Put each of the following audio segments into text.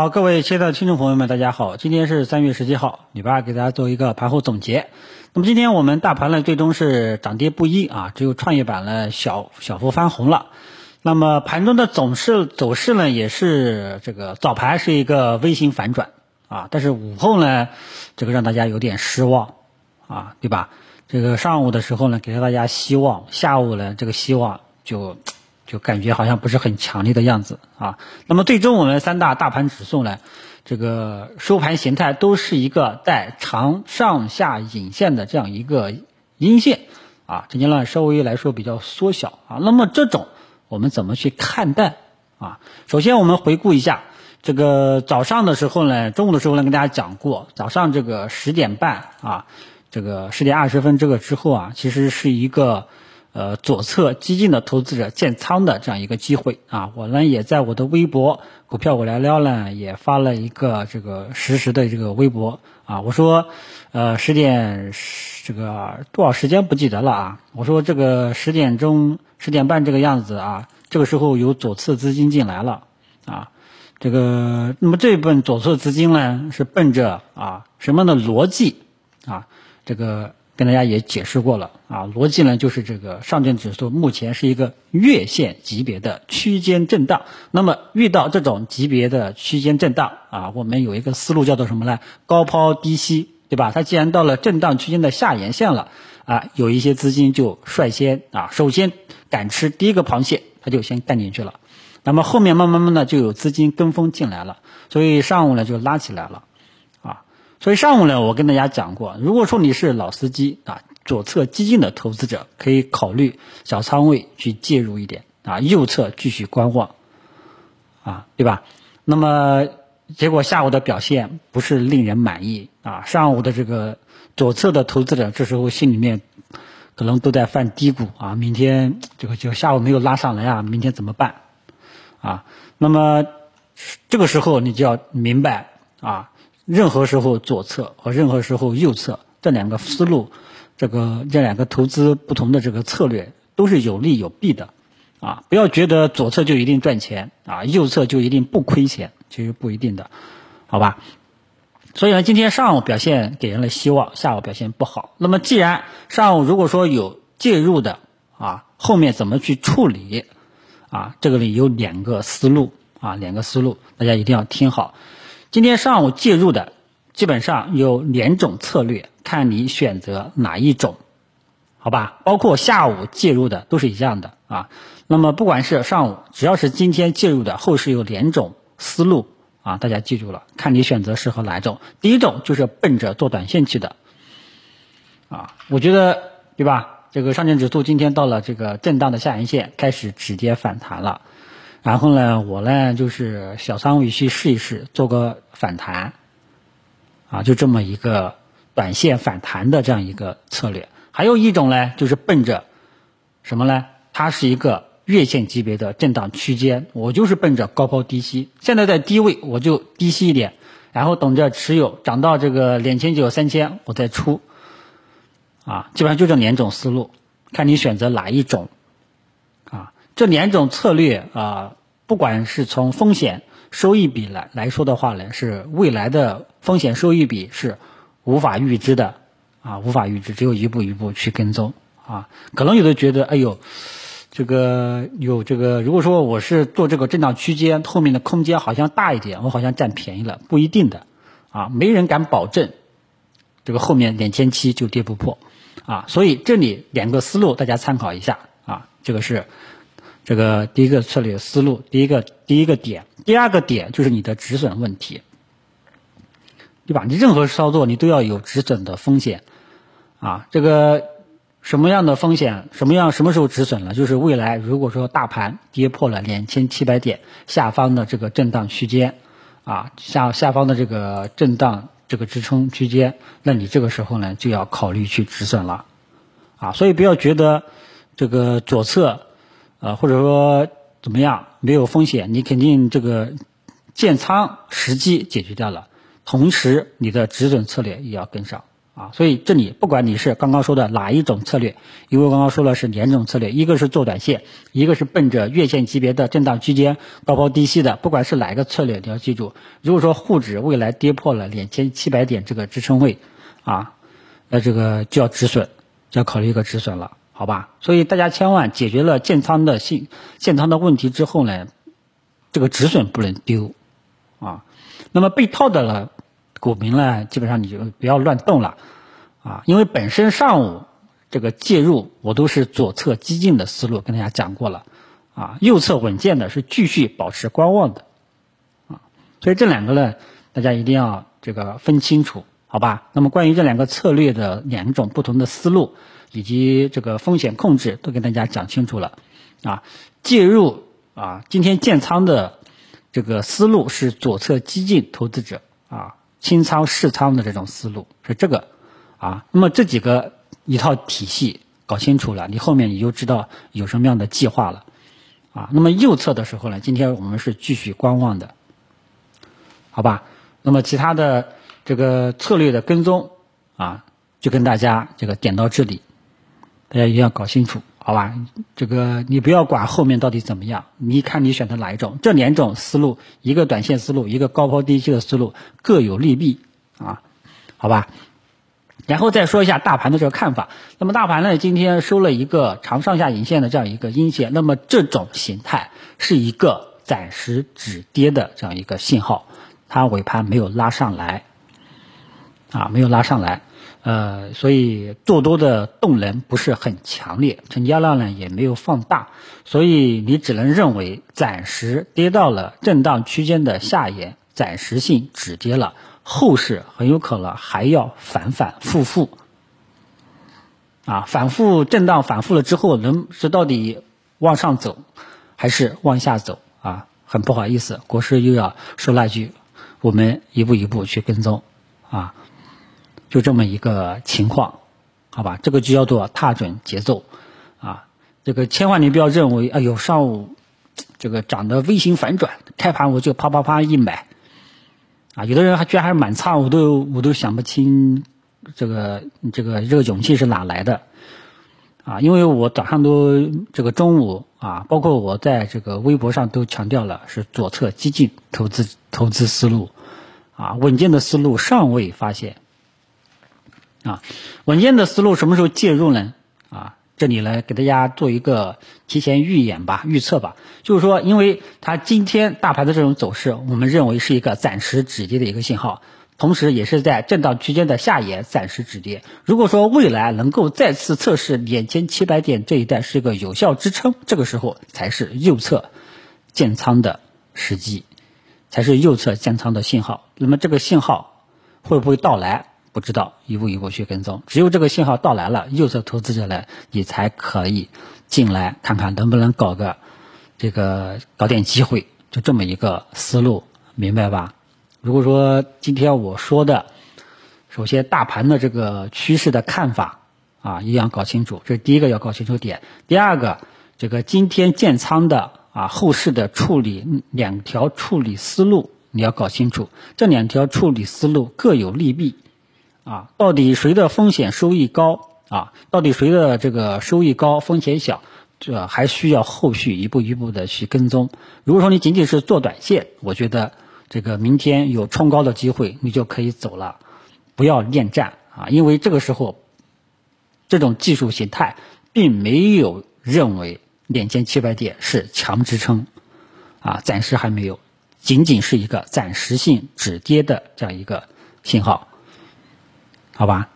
好，各位亲爱的听众朋友们，大家好，今天是三月十七号，礼拜二，给大家做一个盘后总结。那么今天我们大盘呢，最终是涨跌不一啊，只有创业板呢小小幅翻红了。那么盘中的总势走势呢，也是这个早盘是一个微型反转啊，但是午后呢，这个让大家有点失望啊，对吧？这个上午的时候呢，给了大家希望，下午呢，这个希望就。就感觉好像不是很强烈的样子啊。那么最终我们三大大盘指数呢，这个收盘形态都是一个带长上下影线的这样一个阴线啊，成交量稍微来说比较缩小啊。那么这种我们怎么去看待啊？首先我们回顾一下这个早上的时候呢，中午的时候呢跟大家讲过，早上这个十点半啊，这个十点二十分这个之后啊，其实是一个。呃，左侧激进的投资者建仓的这样一个机会啊，我呢也在我的微博股票我来撩呢也发了一个这个实时的这个微博。啊，我说，呃，十点这个多少时间不记得了啊，我说这个十点钟十点半这个样子啊，这个时候有左侧资金进来了啊，这个那么这部分左侧资金呢是奔着啊什么样的逻辑啊？这个。跟大家也解释过了啊，逻辑呢就是这个上证指数目前是一个月线级别的区间震荡，那么遇到这种级别的区间震荡啊，我们有一个思路叫做什么呢？高抛低吸，对吧？它既然到了震荡区间的下沿线了啊，有一些资金就率先啊，首先敢吃第一个螃蟹，它就先干进去了，那么后面慢慢慢的就有资金跟风进来了，所以上午呢就拉起来了。所以上午呢，我跟大家讲过，如果说你是老司机啊，左侧激进的投资者，可以考虑小仓位去介入一点啊，右侧继续观望，啊，对吧？那么结果下午的表现不是令人满意啊，上午的这个左侧的投资者这时候心里面可能都在犯嘀咕啊，明天这个就下午没有拉上来啊，明天怎么办？啊，那么这个时候你就要明白啊。任何时候左侧和任何时候右侧这两个思路，这个这两个投资不同的这个策略都是有利有弊的，啊，不要觉得左侧就一定赚钱啊，右侧就一定不亏钱，其实不一定的，好吧？所以呢，今天上午表现给人了希望，下午表现不好。那么既然上午如果说有介入的啊，后面怎么去处理啊？这个里有两个思路啊，两个思路，大家一定要听好。今天上午介入的基本上有两种策略，看你选择哪一种，好吧？包括下午介入的都是一样的啊。那么不管是上午，只要是今天介入的，后市有两种思路啊，大家记住了，看你选择适合哪一种。第一种就是奔着做短线去的啊，我觉得对吧？这个上证指数今天到了这个震荡的下沿线，开始止跌反弹了。然后呢，我呢就是小仓位去试一试，做个反弹，啊，就这么一个短线反弹的这样一个策略。还有一种呢，就是奔着什么呢？它是一个月线级别的震荡区间，我就是奔着高抛低吸。现在在低位，我就低吸一点，然后等着持有涨到这个两千九三千，我再出。啊，基本上就这两种思路，看你选择哪一种。这两种策略啊，不管是从风险收益比来来说的话呢，是未来的风险收益比是无法预知的啊，无法预知，只有一步一步去跟踪啊。可能有的觉得，哎呦，这个有这个，如果说我是做这个震荡区间，后面的空间好像大一点，我好像占便宜了，不一定的啊，没人敢保证这个后面两千七就跌不破啊。所以这里两个思路大家参考一下啊，这个是。这个第一个策略思路，第一个第一个点，第二个点就是你的止损问题，对吧？你任何操作你都要有止损的风险，啊，这个什么样的风险，什么样什么时候止损了？就是未来如果说大盘跌破了两千七百点下方的这个震荡区间，啊，下下方的这个震荡这个支撑区间，那你这个时候呢就要考虑去止损了，啊，所以不要觉得这个左侧。呃，或者说怎么样没有风险，你肯定这个建仓时机解决掉了，同时你的止损策略也要跟上啊，所以这里不管你是刚刚说的哪一种策略，因为刚刚说了是两种策略，一个是做短线，一个是奔着月线级别的震荡区间高抛低吸的，不管是哪一个策略，你要记住，如果说沪指未来跌破了两千七百点这个支撑位，啊，那这个就要止损，就要考虑一个止损了，好吧？所以大家千万解决了建仓的信建仓的问题之后呢，这个止损不能丢，啊，那么被套的了。股民呢，基本上你就不要乱动了，啊，因为本身上午这个介入我都是左侧激进的思路跟大家讲过了，啊，右侧稳健的是继续保持观望的，啊，所以这两个呢，大家一定要这个分清楚，好吧？那么关于这两个策略的两种不同的思路以及这个风险控制都跟大家讲清楚了，啊，介入啊，今天建仓的这个思路是左侧激进投资者啊。清仓试仓的这种思路是这个，啊，那么这几个一套体系搞清楚了，你后面你就知道有什么样的计划了，啊，那么右侧的时候呢，今天我们是继续观望的，好吧？那么其他的这个策略的跟踪啊，就跟大家这个点到这里，大家一定要搞清楚。好吧，这个你不要管后面到底怎么样，你看你选择哪一种，这两种思路，一个短线思路，一个高抛低吸的思路，各有利弊啊，好吧。然后再说一下大盘的这个看法，那么大盘呢，今天收了一个长上下影线的这样一个阴线，那么这种形态是一个暂时止跌的这样一个信号，它尾盘没有拉上来，啊，没有拉上来。呃，所以做多的动能不是很强烈，成交量呢也没有放大，所以你只能认为暂时跌到了震荡区间的下沿，暂时性止跌了，后市很有可能还要反反复复，啊，反复震荡反复了之后，能是到底往上走，还是往下走啊？很不好意思，国师又要说那句，我们一步一步去跟踪，啊。就这么一个情况，好吧，这个就叫做踏准节奏，啊，这个千万你不要认为，哎呦，上午这个涨得微型反转，开盘我就啪啪啪一买，啊，有的人还居然还是满仓，我都我都想不清这个这个这个勇气是哪来的，啊，因为我早上都这个中午啊，包括我在这个微博上都强调了，是左侧激进投资投资思路，啊，稳健的思路尚未发现。啊，稳健的思路什么时候介入呢？啊，这里来给大家做一个提前预演吧、预测吧。就是说，因为它今天大盘的这种走势，我们认为是一个暂时止跌的一个信号，同时也是在震荡区间的下沿暂时止跌。如果说未来能够再次测试两千七百点这一带是一个有效支撑，这个时候才是右侧建仓的时机，才是右侧建仓的信号。那么这个信号会不会到来？不知道一步一步去跟踪，只有这个信号到来了，右侧投资者呢，你才可以进来看看能不能搞个这个搞点机会，就这么一个思路，明白吧？如果说今天我说的，首先大盘的这个趋势的看法啊，一定要搞清楚，这是第一个要搞清楚点。第二个，这个今天建仓的啊，后市的处理两条处理思路你要搞清楚，这两条处理思路各有利弊。啊，到底谁的风险收益高啊？到底谁的这个收益高，风险小？这还需要后续一步一步的去跟踪。如果说你仅仅是做短线，我觉得这个明天有冲高的机会，你就可以走了，不要恋战啊！因为这个时候，这种技术形态并没有认为两千七百点是强支撑啊，暂时还没有，仅仅是一个暂时性止跌的这样一个信号。好吧，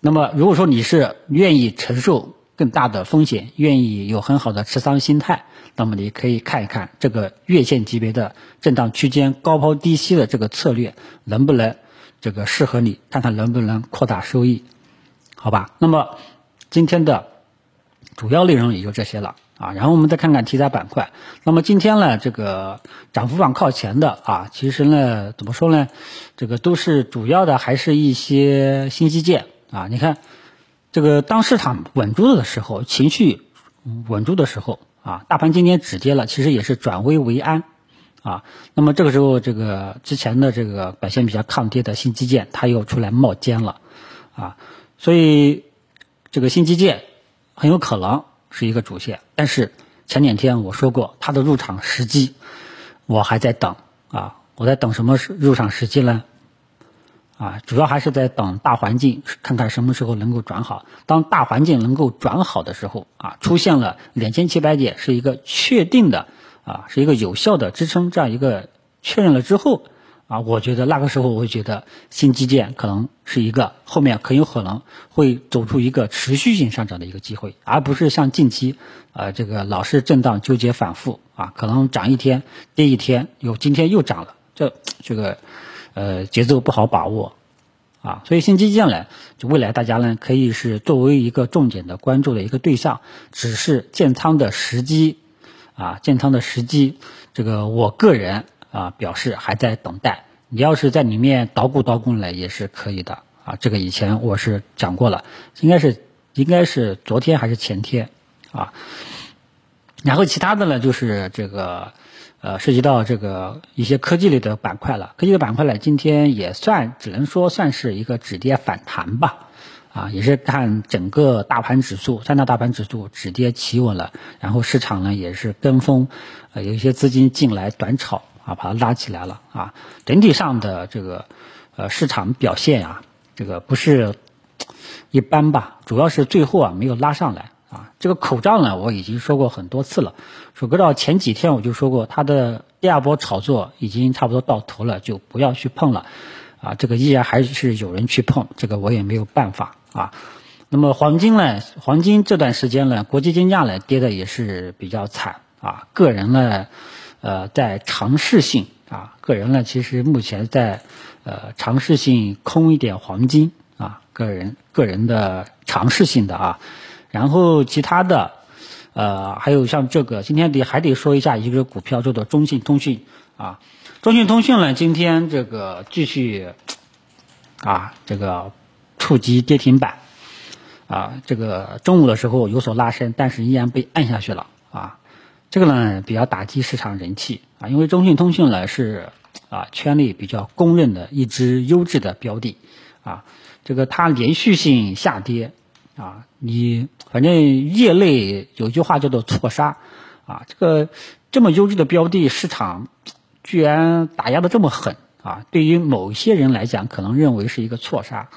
那么如果说你是愿意承受更大的风险，愿意有很好的持仓心态，那么你可以看一看这个月线级别的震荡区间高抛低吸的这个策略能不能这个适合你，看看能不能扩大收益，好吧？那么今天的主要内容也就这些了。啊，然后我们再看看题材板块。那么今天呢，这个涨幅榜靠前的啊，其实呢，怎么说呢？这个都是主要的，还是一些新基建啊。你看，这个当市场稳住的时候，情绪稳住的时候啊，大盘今天止跌了，其实也是转危为安啊。那么这个时候，这个之前的这个表现比较抗跌的新基建，它又出来冒尖了。啊，所以这个新基建很有可能是一个主线，但是前两天我说过它的入场时机，我还在等啊，我在等什么时入场时机呢？啊，主要还是在等大环境，看看什么时候能够转好。当大环境能够转好的时候，啊，出现了两千七百点是一个确定的，啊，是一个有效的支撑，这样一个确认了之后，啊，我觉得那个时候我会觉得新基建可能是一个后面很有可能会走出一个持续性上涨的一个机会，而不是像近期，呃，这个老是震荡纠结反复，啊，可能涨一天跌一天，有今天又涨了，这这个。呃，节奏不好把握，啊，所以新基建呢，就未来大家呢可以是作为一个重点的关注的一个对象，只是建仓的时机，啊，建仓的时机，这个我个人啊表示还在等待。你要是在里面捣鼓捣鼓呢，也是可以的，啊，这个以前我是讲过了，应该是应该是昨天还是前天，啊，然后其他的呢就是这个。呃，涉及到这个一些科技类的板块了，科技的板块呢，今天也算只能说算是一个止跌反弹吧，啊，也是看整个大盘指数，三大大盘指数止跌企稳了，然后市场呢也是跟风，呃，有一些资金进来短炒啊，把它拉起来了啊，整体上的这个呃市场表现啊，这个不是一般吧，主要是最后啊没有拉上来。啊，这个口罩呢，我已经说过很多次了。说到前几天我就说过，它的第二波炒作已经差不多到头了，就不要去碰了。啊，这个依然还是有人去碰，这个我也没有办法啊。那么黄金呢？黄金这段时间呢，国际金价呢跌的也是比较惨啊。个人呢，呃，在尝试性啊，个人呢其实目前在呃尝试性空一点黄金啊，个人个人的尝试性的啊。然后其他的，呃，还有像这个，今天得还得说一下一个股票，叫做中信通讯啊。中信通讯呢，今天这个继续啊，这个触及跌停板啊。这个中午的时候有所拉升，但是依然被按下去了啊。这个呢，比较打击市场人气啊，因为中信通讯呢是啊圈内比较公认的一只优质的标的啊。这个它连续性下跌。啊，你反正业内有一句话叫做错杀，啊，这个这么优质的标的，市场居然打压的这么狠啊！对于某些人来讲，可能认为是一个错杀，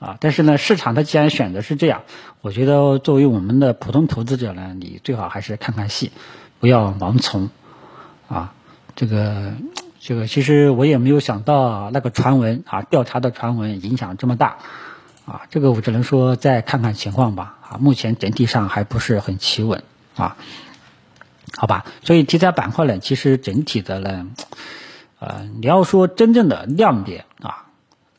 啊，但是呢，市场它既然选择是这样，我觉得作为我们的普通投资者呢，你最好还是看看戏，不要盲从，啊，这个这个其实我也没有想到那个传闻啊，调查的传闻影响这么大。啊，这个我只能说再看看情况吧。啊，目前整体上还不是很企稳啊，好吧。所以题材板块呢，其实整体的呢，呃，你要说真正的亮点啊，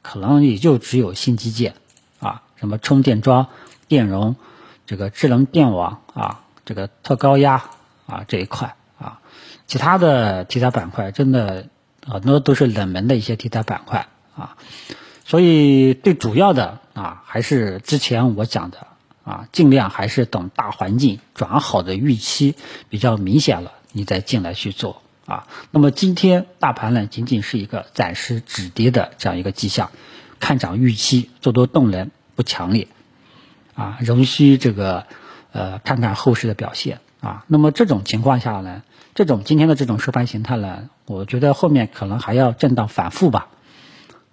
可能也就只有新基建啊，什么充电桩、电容、这个智能电网啊，这个特高压啊这一块啊，其他的题材板块真的很多都是冷门的一些题材板块啊。所以，最主要的啊，还是之前我讲的啊，尽量还是等大环境转好的预期比较明显了，你再进来去做啊。那么今天大盘呢，仅仅是一个暂时止跌的这样一个迹象，看涨预期做多动能不强烈啊，仍需这个呃看看后市的表现啊。那么这种情况下呢，这种今天的这种收盘形态呢，我觉得后面可能还要震荡反复吧。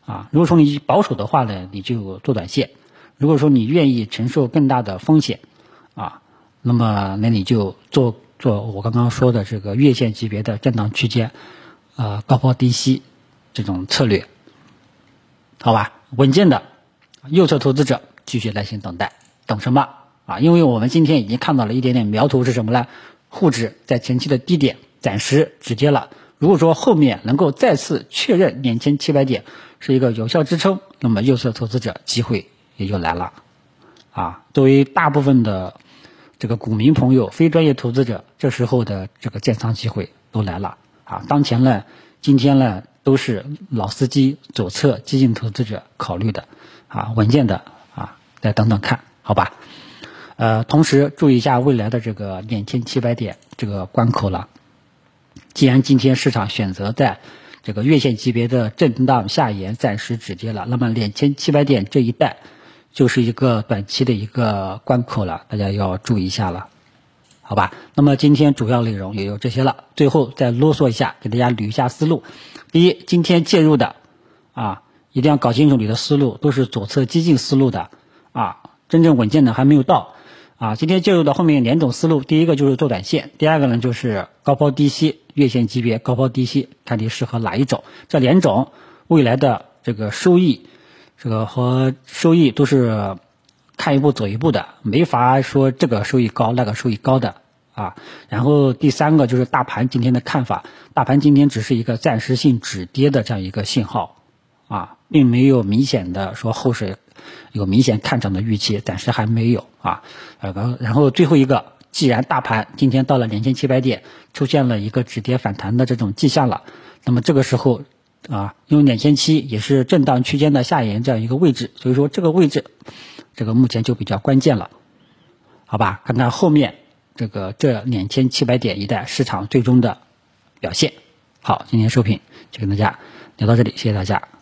啊，如果说你保守的话呢，你就做短线；如果说你愿意承受更大的风险，啊，那么那你就做做我刚刚说的这个月线级别的震荡区间，呃，高抛低吸这种策略，好吧，稳健的右侧投资者继续耐心等待，等什么啊？因为我们今天已经看到了一点点苗头是什么呢？沪指在前期的低点暂时止跌了。如果说后面能够再次确认两千七百点是一个有效支撑，那么右侧投资者机会也就来了，啊，作为大部分的这个股民朋友、非专业投资者，这时候的这个建仓机会都来了，啊，当前呢，今天呢都是老司机、左侧激进投资者考虑的，啊，稳健的啊，再等等看好吧，呃，同时注意一下未来的这个两千七百点这个关口了。既然今天市场选择在这个月线级别的震荡下沿暂时止跌了，那么两千七百点这一带就是一个短期的一个关口了，大家要注意一下了，好吧？那么今天主要内容也有这些了，最后再啰嗦一下，给大家捋一下思路。第一，今天介入的啊，一定要搞清楚你的思路，都是左侧激进思路的啊，真正稳健的还没有到啊。今天介入的后面两种思路，第一个就是做短线，第二个呢就是高抛低吸，月线级别高抛低吸，看你适合哪一种。这两种未来的这个收益。这个和收益都是看一步走一步的，没法说这个收益高那个收益高的啊。然后第三个就是大盘今天的看法，大盘今天只是一个暂时性止跌的这样一个信号啊，并没有明显的说后市有明显看涨的预期，暂时还没有啊。呃，然后最后一个，既然大盘今天到了两千七百点，出现了一个止跌反弹的这种迹象了，那么这个时候。啊，因为两千七也是震荡区间的下沿这样一个位置，所以说这个位置，这个目前就比较关键了，好吧？看看后面这个这两千七百点一带市场最终的表现。好，今天收评就跟大家聊到这里，谢谢大家。